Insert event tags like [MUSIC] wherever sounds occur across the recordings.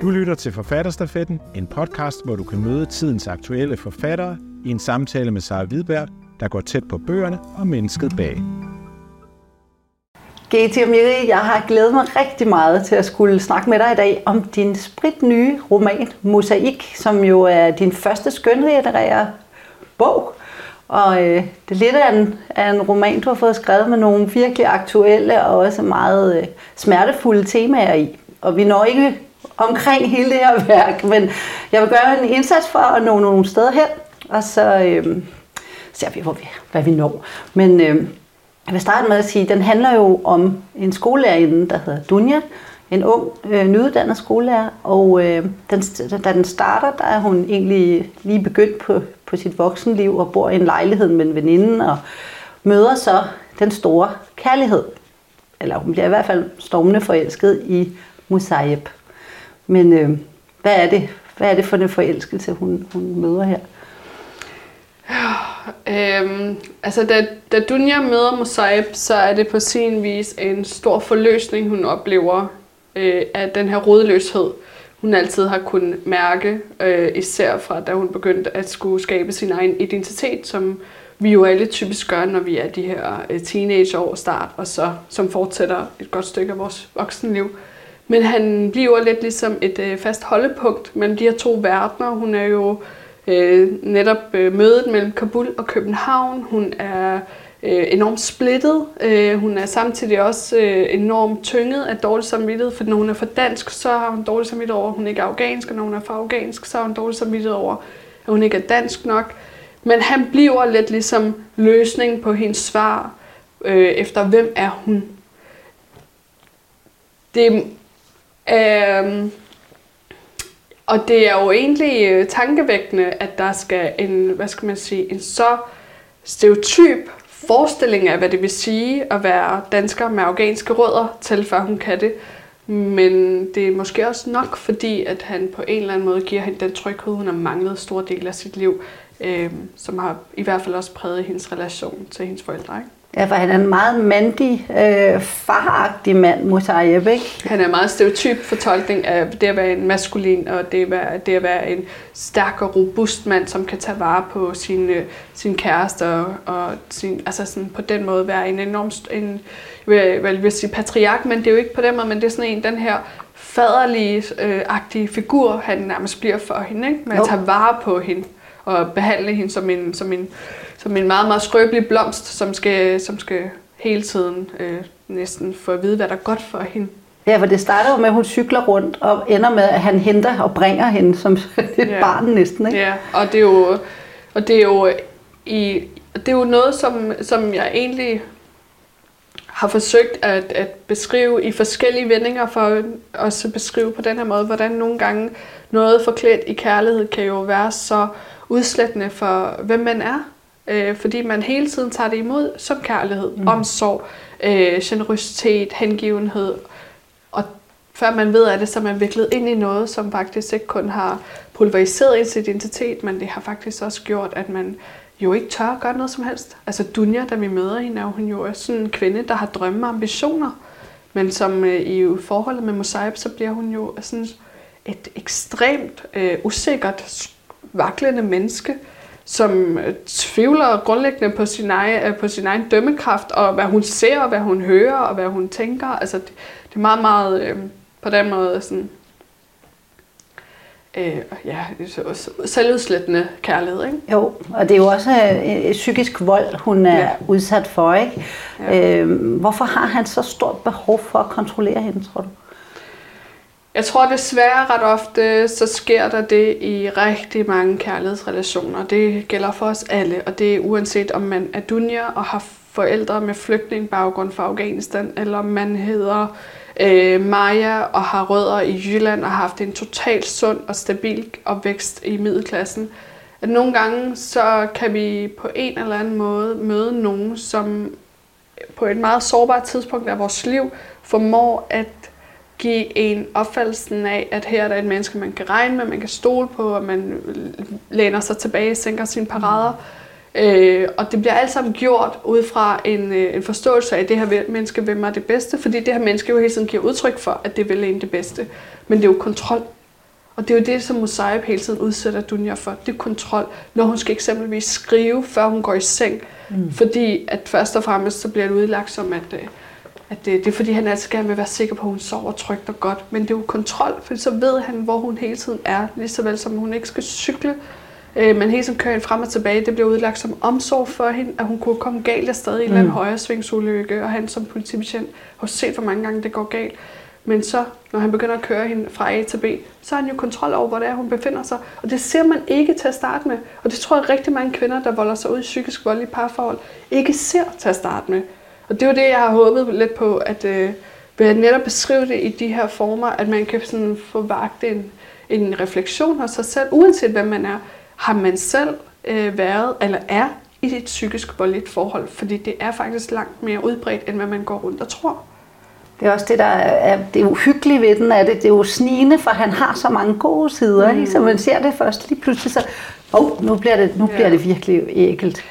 Du lytter til Forfatterstafetten, en podcast, hvor du kan møde tidens aktuelle forfattere i en samtale med Sara Hvidberg, der går tæt på bøgerne og mennesket bag. GT og Miri, jeg har glædet mig rigtig meget til at skulle snakke med dig i dag om din spritnye roman, Mosaik, som jo er din første skønlitterære bog. Og øh, det er lidt af en, af en roman, du har fået skrevet med nogle virkelig aktuelle og også meget øh, smertefulde temaer i. Og vi når ikke omkring hele det her værk, men jeg vil gøre en indsats for at nå nogle steder hen, og så øh, ser vi, hvor vi, hvad vi når. Men øh, jeg vil starte med at sige, at den handler jo om en skolelærerinde, der hedder Dunja, en ung, øh, nyuddannet skolelærer, og øh, den, da den starter, der er hun egentlig lige begyndt på, på sit voksenliv og bor i en lejlighed med en veninde og møder så den store kærlighed. Eller hun bliver i hvert fald stormende forelsket i Musayeb. Men øh, hvad, er det, hvad er det for en forelskelse, hun, hun møder her? Øhm, altså, da, da Dunja møder Mosaib, så er det på sin vis en stor forløsning, hun oplever øh, af den her rodløshed, hun altid har kunnet mærke, øh, især fra da hun begyndte at skulle skabe sin egen identitet, som vi jo alle typisk gør, når vi er de her øh, teenageår start, og så som fortsætter et godt stykke af vores voksenliv. Men han bliver lidt ligesom et øh, fast holdepunkt mellem de her to verdener. Hun er jo øh, netop øh, mødet mellem Kabul og København. Hun er øh, enormt splittet. Øh, hun er samtidig også øh, enormt tynget af dårlig samvittighed, for når hun er for dansk, så har hun dårlig samvittighed over, at hun ikke er afghansk, og når hun er for afghansk, så har hun dårlig samvittighed over, at hun ikke er dansk nok. Men han bliver lidt ligesom løsningen på hendes svar øh, efter, hvem er hun. Det Øhm, og det er jo egentlig øh, tankevækkende, at der skal en, hvad skal man sige, en så stereotyp forestilling af, hvad det vil sige at være dansker med afghanske rødder, til før hun kan det. Men det er måske også nok, fordi at han på en eller anden måde giver hende den tryghed, hun har manglet store dele af sit liv, øh, som har i hvert fald også præget hendes relation til hendes forældre. Ikke? Ja, for han er en meget mandig, øh, faragtig mand, Musayeb, ikke? Han er en meget stereotyp fortolkning af det at være en maskulin, og det at være, det at være en stærk og robust mand, som kan tage vare på sin, øh, sin kæreste, og, og sin, altså sådan på den måde være en enorm, en, jeg vil, vil sige patriark, men det er jo ikke på den måde, men det er sådan en, den her faderlige øh, agtige figur, han nærmest bliver for hende, ikke? med at tage vare på hende og behandle hende som en, som en som en meget, meget skrøbelig blomst, som skal, som skal hele tiden øh, næsten få at vide, hvad der er godt for hende. Ja, for det starter jo med, at hun cykler rundt og ender med, at han henter og bringer hende som [LAUGHS] et ja. barn næsten. Ikke? Ja, og det er jo, og det er jo, i, det er jo noget, som, som jeg egentlig har forsøgt at, at beskrive i forskellige vendinger, for også at beskrive på den her måde, hvordan nogle gange noget forklædt i kærlighed kan jo være så udslættende for, hvem man er øh, fordi man hele tiden tager det imod som kærlighed, mm. omsorg, øh, generøsitet, hengivenhed. Og før man ved af det, så er man viklet ind i noget, som faktisk ikke kun har pulveriseret ens identitet, men det har faktisk også gjort, at man jo ikke tør at gøre noget som helst. Altså Dunja, da vi møder hende, er hun jo sådan en kvinde, der har drømme og ambitioner. Men som øh, i forholdet med Mosaib, så bliver hun jo sådan et ekstremt øh, usikkert, vaklende menneske, som øh, tvivler grundlæggende på sin, egen, øh, på sin egen dømmekraft, og hvad hun ser, og hvad hun hører, og hvad hun tænker. Altså, det, det er meget, meget øh, på den måde sådan, øh, ja, selvudslættende kærlighed, ikke? Jo, og det er jo også øh, psykisk vold, hun er ja. udsat for, ikke? Ja. Øh, hvorfor har han så stort behov for at kontrollere hende, tror du? Jeg tror desværre ret ofte, så sker der det i rigtig mange kærlighedsrelationer. Det gælder for os alle, og det er uanset om man er dunja og har forældre med flygtningbaggrund fra Afghanistan, eller om man hedder øh, Maja og har rødder i Jylland og har haft en totalt sund og stabil opvækst i middelklassen. At nogle gange så kan vi på en eller anden måde møde nogen, som på et meget sårbart tidspunkt af vores liv formår at give en opfattelsen af, at her er der et menneske, man kan regne med, man kan stole på, og man læner sig tilbage, sænker sine parader. Øh, og det bliver alt sammen gjort ud fra en, øh, en forståelse af, at det her menneske vil mig det bedste, fordi det her menneske jo hele tiden giver udtryk for, at det vil en det bedste. Men det er jo kontrol. Og det er jo det, som Musaib hele tiden udsætter Dunja for. Det er kontrol, når hun skal eksempelvis skrive, før hun går i seng. Mm. Fordi at først og fremmest, så bliver det udlagt som, at, øh, at det, det er fordi, han altid gerne vil være sikker på, at hun sover trygt og godt. Men det er jo kontrol, for så ved han, hvor hun hele tiden er. Lige så vel som hun ikke skal cykle, øh, men hele tiden kører hende frem og tilbage. Det bliver udlagt som omsorg for hende, at hun kunne komme galt afsted i en mm. eller anden højre svingsulykke, og han som politibetjent har set, hvor mange gange det går galt. Men så, når han begynder at køre hende fra A til B, så har han jo kontrol over, hvor det er, hun befinder sig. Og det ser man ikke til at starte med. Og det tror jeg rigtig mange kvinder, der volder sig ud i psykisk vold i parforhold, ikke ser til at starte med. Og det er jo det, jeg har håbet lidt på, at øh, ved at netop beskrive det i de her former, at man kan sådan få vagt en, en refleksion hos sig selv, uanset hvem man er. Har man selv øh, været eller er i et psykisk voldeligt forhold? Fordi det er faktisk langt mere udbredt, end hvad man går rundt og tror. Det er også det, der er det uhyggelige ved den, er det, det er jo snigende, for han har så mange gode sider, mm. ikke? så man ser det først lige pludselig, så oh, nu bliver det, nu bliver ja. det virkelig ægelt.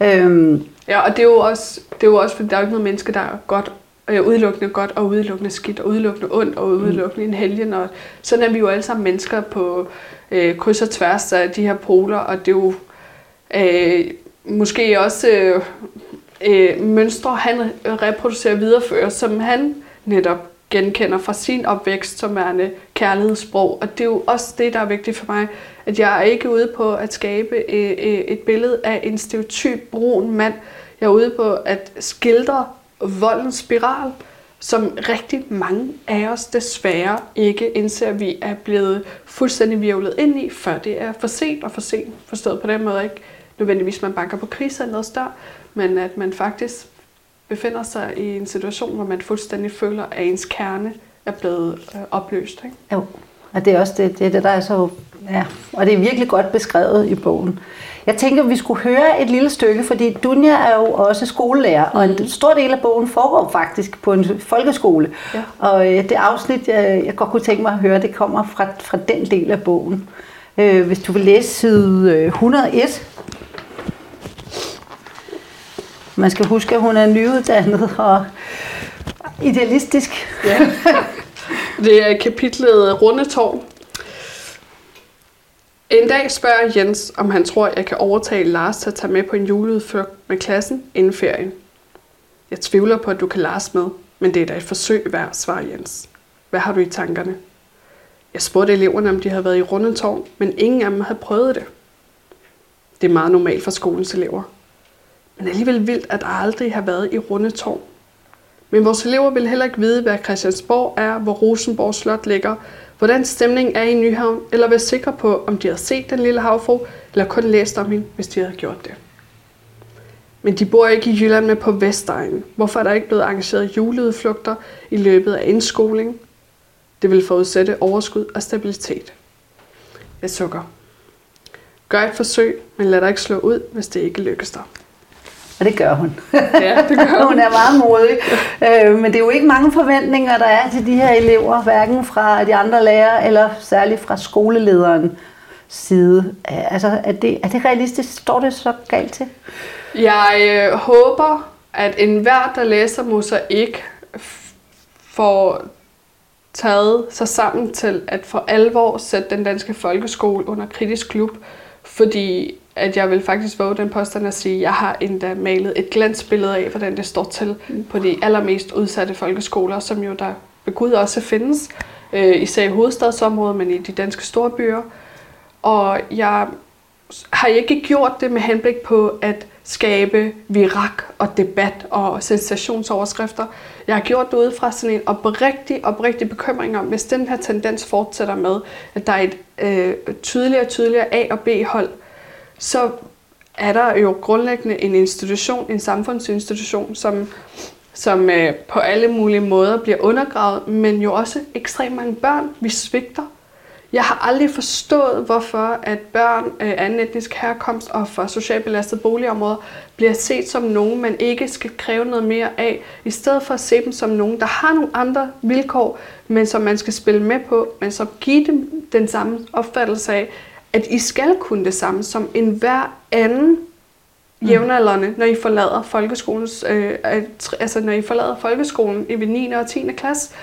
Øhm. Ja, og det er jo også, det er jo også fordi der er jo ikke noget menneske, der er godt øh, udelukkende godt og udelukkende skidt og udelukkende ondt og udelukkende mm. en helgen. Og sådan er vi jo alle sammen mennesker på øh, kryds og tværs af de her poler, og det er jo øh, måske også øh, øh, mønstre, han reproducerer og viderefører, som han netop genkender fra sin opvækst som værende kærlighedssprog. Og det er jo også det, der er vigtigt for mig, at jeg er ikke ude på at skabe øh, øh, et billede af en stereotyp brun mand. Jeg er ude på at skildre voldens spiral, som rigtig mange af os desværre ikke indser, at vi er blevet fuldstændig virvlet ind i, før det er for sent og for sent. Forstået på den måde ikke nødvendigvis, man banker på noget større, men at man faktisk befinder sig i en situation, hvor man fuldstændig føler, at ens kerne er blevet øh, opløst. Ikke? Jo, og det er også det, det, det, der er så... Ja, og det er virkelig godt beskrevet i bogen. Jeg tænker, at vi skulle høre et lille stykke, fordi Dunja er jo også skolelærer, og en mm. stor del af bogen foregår faktisk på en folkeskole. Ja. Og øh, det afsnit, jeg, jeg godt kunne tænke mig at høre, det kommer fra, fra den del af bogen. Øh, hvis du vil læse side 101, man skal huske, at hun er nyuddannet og idealistisk. Ja. [LAUGHS] Det er kapitlet Rundetårn. En dag spørger Jens, om han tror, jeg kan overtale Lars til at tage med på en juleudflugt med klassen inden ferien. Jeg tvivler på, at du kan Lars med, men det er da et forsøg værd, svarer Jens. Hvad har du i tankerne? Jeg spurgte eleverne, om de havde været i Rundetårn, men ingen af dem havde prøvet det. Det er meget normalt for skolens elever men alligevel vildt, at aldrig har været i Rundetårn. Men vores elever vil heller ikke vide, hvad Christiansborg er, hvor Rosenborg Slot ligger, hvordan stemningen er i Nyhavn, eller være sikre på, om de har set den lille havfru, eller kun læst om hende, hvis de havde gjort det. Men de bor ikke i Jylland med på Vestegnen. Hvorfor er der ikke blevet arrangeret juleudflugter i løbet af indskoling? Det vil forudsætte overskud og stabilitet. Jeg sukker. Gør et forsøg, men lad dig ikke slå ud, hvis det ikke lykkes dig. Og det gør hun. Ja, det gør [LAUGHS] hun. hun er meget modig. Øh, men det er jo ikke mange forventninger, der er til de her elever, hverken fra de andre lærere, eller særligt fra skolelederen side. Altså, er det, er det realistisk? Står det så galt til? Jeg øh, håber, at enhver, der læser Mosaik, får taget sig sammen til at for alvor sætte den danske folkeskole under kritisk klub, fordi at jeg vil faktisk våge den påstand at sige, at jeg har endda malet et glansbillede af, hvordan det står til på de allermest udsatte folkeskoler, som jo der ved Gud også findes, øh, især i hovedstadsområdet, men i de danske store byer. Og jeg har ikke gjort det med henblik på at skabe virak og debat og sensationsoverskrifter. Jeg har gjort det ud fra sådan en oprigtig, oprigtig bekymring om, hvis den her tendens fortsætter med, at der er et øh, tydeligere og tydeligere A- og B-hold, så er der jo grundlæggende en institution, en samfundsinstitution, som, som øh, på alle mulige måder bliver undergravet, men jo også ekstremt mange børn, vi svigter. Jeg har aldrig forstået, hvorfor at børn af anden etnisk herkomst og fra socialt belastede boligområder bliver set som nogen, man ikke skal kræve noget mere af, i stedet for at se dem som nogen, der har nogle andre vilkår, men som man skal spille med på, men som giver dem den samme opfattelse af, at I skal kunne det samme som enhver anden mm. jævnaldrende, når I forlader folkeskolens, øh, altså når I forlader folkeskolen i 9. og 10. klasse.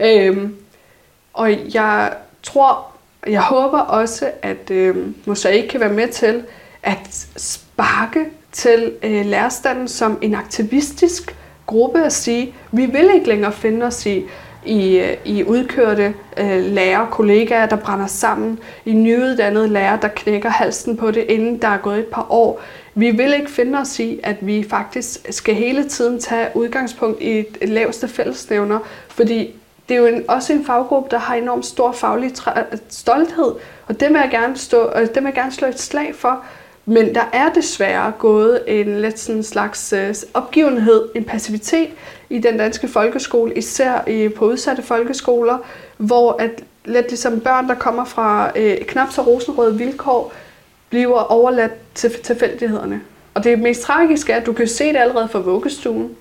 Øhm, og jeg tror jeg håber også, at øh, Mosaik kan være med til at sparke til øh, lærerstanden som en aktivistisk gruppe at sige, vi vil ikke længere finde os i, i, øh, i udkørte øh, lærer, kollegaer, der brænder sammen, i nyuddannede lærer, der knækker halsen på det, inden der er gået et par år. Vi vil ikke finde os i, at vi faktisk skal hele tiden tage udgangspunkt i et laveste fællesnævner, fordi det er jo en, også en faggruppe, der har enormt stor faglig stolthed, og det vil jeg gerne, stå, øh, og det vil jeg gerne slå et slag for. Men der er desværre gået en lidt sådan slags øh, opgivenhed, en passivitet i den danske folkeskole, især i, på udsatte folkeskoler, hvor at lidt ligesom børn, der kommer fra øh, knap så rosenrøde vilkår, bliver overladt til tilfældighederne. Og det mest tragiske er, at du kan se det allerede fra vuggestuen.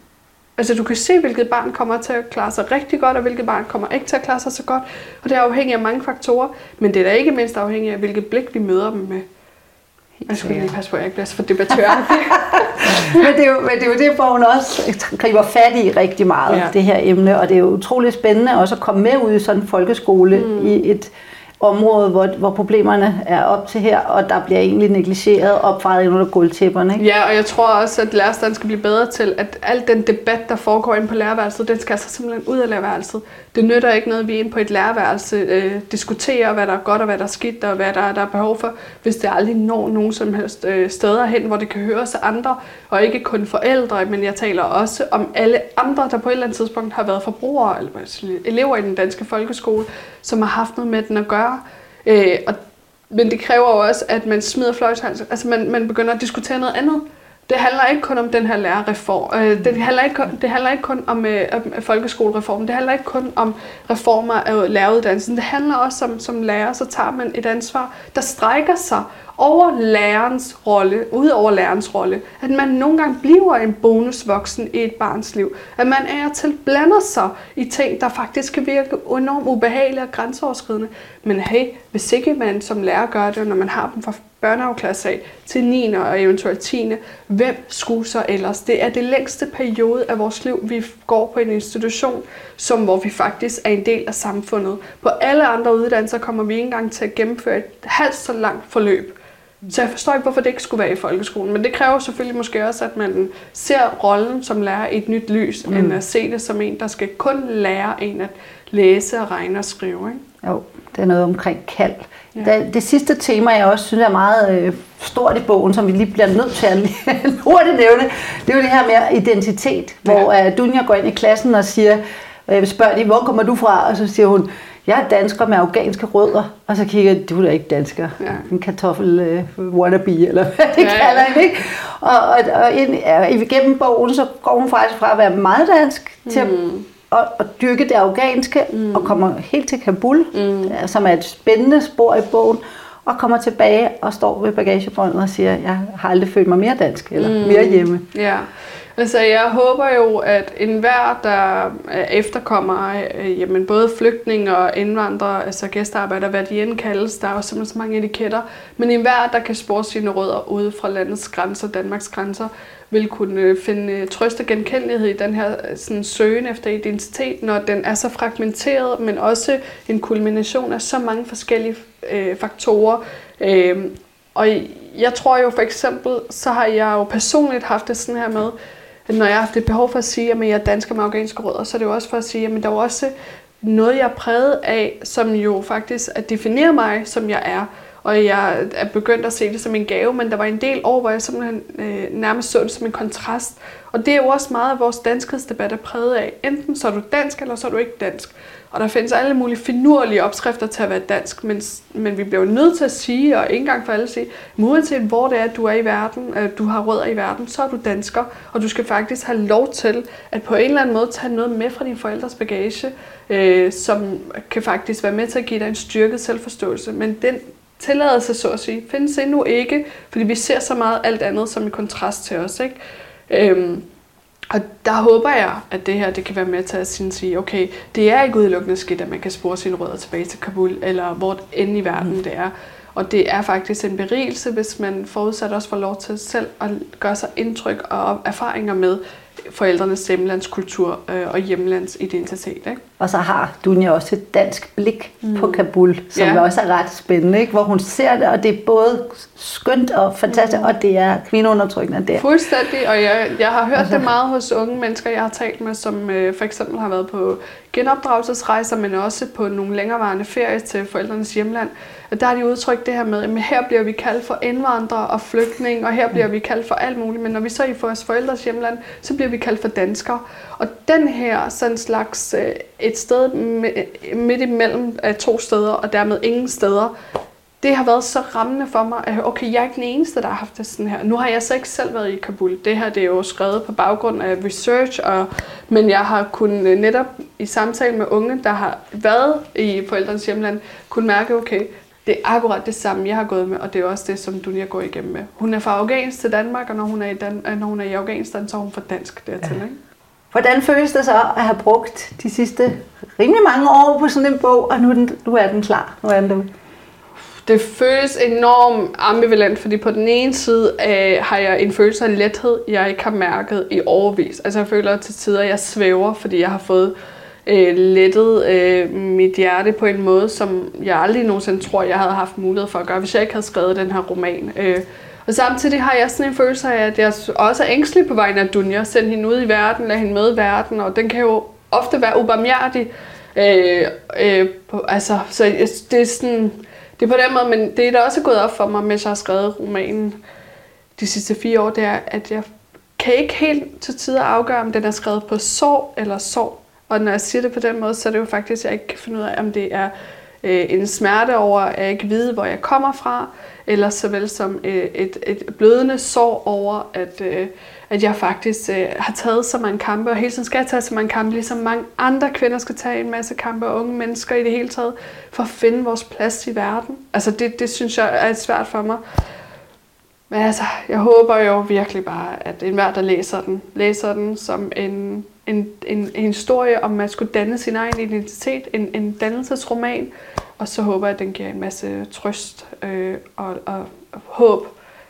Altså du kan se, hvilket barn kommer til at klare sig rigtig godt, og hvilket barn kommer ikke til at klare sig så godt. Og det er afhængigt af mange faktorer, men det er da ikke mindst afhængigt af, hvilket blik vi møder dem med. Jeg skal lige passe på, at jeg ikke bliver så for debattør. [LAUGHS] [LAUGHS] men, det er jo, men det er jo det, hvor hun også griber fat i rigtig meget, ja. det her emne. Og det er jo utrolig spændende også at komme med ud i sådan en folkeskole mm. i et område, hvor, hvor problemerne er op til her, og der bliver egentlig negligeret opfaret under guldtæpperne. Ikke? Ja, og jeg tror også, at lærerstanden skal blive bedre til, at al den debat, der foregår inde på lærerværelset, den skal altså simpelthen ud af lærerværelset. Det nytter ikke noget, at vi inde på et lærerværelse øh, diskuterer, hvad der er godt og hvad der er skidt, og hvad der, der er behov for, hvis det aldrig når nogen som helst øh, steder hen, hvor det kan høres af andre, og ikke kun forældre, men jeg taler også om alle andre, der på et eller andet tidspunkt har været forbrugere, eller elever i den danske folkeskole, som har haft noget med den at gøre. Øh, og, men det kræver jo også, at man smider fløjthalsen, altså man, man begynder at diskutere noget andet. Det handler ikke kun om den her lærerreform. Øh, det, handler ikke, det handler ikke kun om, øh, om folkeskolereformen. Det handler ikke kun om reformer af læreruddannelsen. Det handler også om, som lærer, så tager man et ansvar, der strækker sig over lærerens rolle, ud over lærerens rolle. At man nogle gange bliver en bonusvoksen i et barns liv. At man er til blander sig i ting, der faktisk kan virke enormt ubehagelige og grænseoverskridende. Men hey, hvis ikke man som lærer gør det, når man har dem fra børnehaveklasse af til 9. og eventuelt 10. Hvem skulle så ellers? Det er det længste periode af vores liv, vi går på en institution, som hvor vi faktisk er en del af samfundet. På alle andre uddannelser kommer vi ikke engang til at gennemføre et halvt så langt forløb. Så jeg forstår ikke, hvorfor det ikke skulle være i folkeskolen. Men det kræver selvfølgelig måske også, at man ser rollen som lærer i et nyt lys, mm. end at se det som en, der skal kun lære en at læse og regne og skrive. Ikke? Jo, det er noget omkring kald. Ja. Det, det sidste tema, jeg også synes er meget øh, stort i bogen, som vi lige bliver nødt til at [LAUGHS] hurtigt nævne, det er jo det her med identitet, ja. hvor øh, Dunja går ind i klassen og siger, øh, spørger de, hvor kommer du fra? Og så siger hun, jeg er dansker med afghanske rødder. Og så kigger jeg, du er da ikke dansker. Ja. En kartoffel uh, wannabe, eller hvad det ja, kalder ja. ikke? Og, og, og ind, ja, igennem bogen, så går hun faktisk fra at være meget dansk mm. til at, at, at dyrke det afghanske, mm. og kommer helt til Kabul, mm. som er et spændende spor i bogen, og kommer tilbage og står ved bagagebåndet og siger, jeg har aldrig følt mig mere dansk, eller mm. mere hjemme. Ja. Altså, jeg håber jo, at enhver, der øh, efterkommer øh, jamen, både flygtninge og indvandrere, altså gæstearbejdere, hvad de end kaldes, der er jo simpelthen så mange etiketter, men enhver, der kan spore sine rødder ude fra landets grænser, Danmarks grænser, vil kunne øh, finde øh, trøst og genkendelighed i den her sådan, søgen efter identitet, når den er så fragmenteret, men også en kulmination af så mange forskellige øh, faktorer. Øh, og jeg tror jo for eksempel, så har jeg jo personligt haft det sådan her med, at når jeg har haft et behov for at sige, at jeg er dansker med afghanske rødder, så er det jo også for at sige, at der er også noget, jeg er præget af, som jo faktisk at definerer mig, som jeg er. Og jeg er begyndt at se det som en gave, men der var en del år, hvor jeg simpelthen øh, nærmest så det som en kontrast. Og det er jo også meget af vores danskhedsdebat er præget af. Enten så er du dansk, eller så er du ikke dansk. Og der findes alle mulige finurlige opskrifter til at være dansk, men, men vi bliver jo nødt til at sige, og ikke engang for alle at sige, uanset hvor det er, at du er i verden, at du har rødder i verden, så er du dansker, og du skal faktisk have lov til at på en eller anden måde tage noget med fra din forældres bagage, øh, som kan faktisk være med til at give dig en styrket selvforståelse. Men den tilladelse, så at sige, findes endnu ikke, fordi vi ser så meget alt andet som en kontrast til os. Ikke? Øhm, og der håber jeg, at det her det kan være med til at sige, okay, det er ikke udelukkende skidt, at man kan spore sine rødder tilbage til Kabul, eller hvor end i verden mm. det er. Og det er faktisk en berigelse, hvis man forudsat også får lov til selv at gøre sig indtryk og erfaringer med forældrenes hjemlandskultur øh, og hjemlandsidentitet. Ikke? Og så har Dunja også et dansk blik mm. på Kabul, som Ja. også er ret spændende, ikke? hvor hun ser det, og det er både skønt og fantastisk, mm. og det er kvindeundertrykkende. Det er. Fuldstændig, og jeg, jeg har hørt det meget hos unge mennesker, jeg har talt med, som øh, for eksempel har været på genopdragelsesrejser, men også på nogle længerevarende ferier til forældrenes hjemland. Og der har de udtrykt det her med, at her bliver vi kaldt for indvandrere og flygtninge, og her bliver vi kaldt for alt muligt, men når vi så er i vores forældres hjemland, så bliver vi kaldt for danskere. Og den her sådan slags øh, et sted midt imellem af to steder, og dermed ingen steder, det har været så rammende for mig, at okay, jeg er ikke den eneste, der har haft det sådan her. Nu har jeg så ikke selv været i Kabul. Det her det er jo skrevet på baggrund af research, og, men jeg har kunnet netop i samtale med unge, der har været i forældrenes hjemland, kunne mærke, okay, det er akkurat det samme, jeg har gået med, og det er også det, som Dunia går igennem med. Hun er fra Afghanistan til Danmark, og når hun er i, Dan- øh, når hun er i Afghanistan, så er hun fra dansk dertil. Ikke? Hvordan føles det så at have brugt de sidste rimelig mange år på sådan en bog, og nu er den, nu er den klar? Nu er den derude. Det føles enormt ambivalent, fordi på den ene side øh, har jeg en følelse af lethed, jeg ikke har mærket i overvis. Altså jeg føler til tider, at jeg svæver, fordi jeg har fået øh, lettet øh, mit hjerte på en måde, som jeg aldrig nogensinde tror, jeg havde haft mulighed for at gøre, hvis jeg ikke havde skrevet den her roman. Øh, og samtidig har jeg sådan en følelse af, at jeg også er ængstelig på vegne af Dunja. Send hende ud i verden, lad hende møde verden, og den kan jo ofte være ubarmhjertig. Øh, øh, på, altså, så det er sådan... Det er på den måde, men det er da også gået op for mig, mens jeg har skrevet romanen de sidste fire år, det er, at jeg kan ikke helt til tider afgøre, om den er skrevet på sorg eller sorg. Og når jeg siger det på den måde, så er det jo faktisk, at jeg ikke kan finde ud af, om det er øh, en smerte over at ikke vide, hvor jeg kommer fra, eller såvel som øh, et, et blødende sorg over, at, øh, at jeg faktisk øh, har taget så mange kampe, og hele tiden skal jeg tage så mange kampe, ligesom mange andre kvinder skal tage en masse kampe, og unge mennesker i det hele taget, for at finde vores plads i verden. Altså det, det synes jeg er svært for mig. Men altså, jeg håber jo virkelig bare, at enhver, der læser den, læser den som en, en, en, en historie om, at man skulle danne sin egen identitet, en, en dannelsesroman, og så håber jeg, at den giver en masse trøst øh, og, og, og håb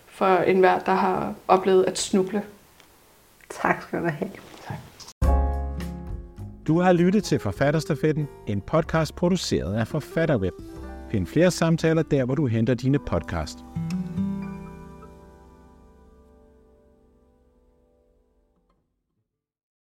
for enhver, der har oplevet at snuble. Tak skal du have. Tak. Du har lyttet til Forfatterstafetten, en podcast produceret af Forfatterweb. Find flere samtaler der, hvor du henter dine podcast.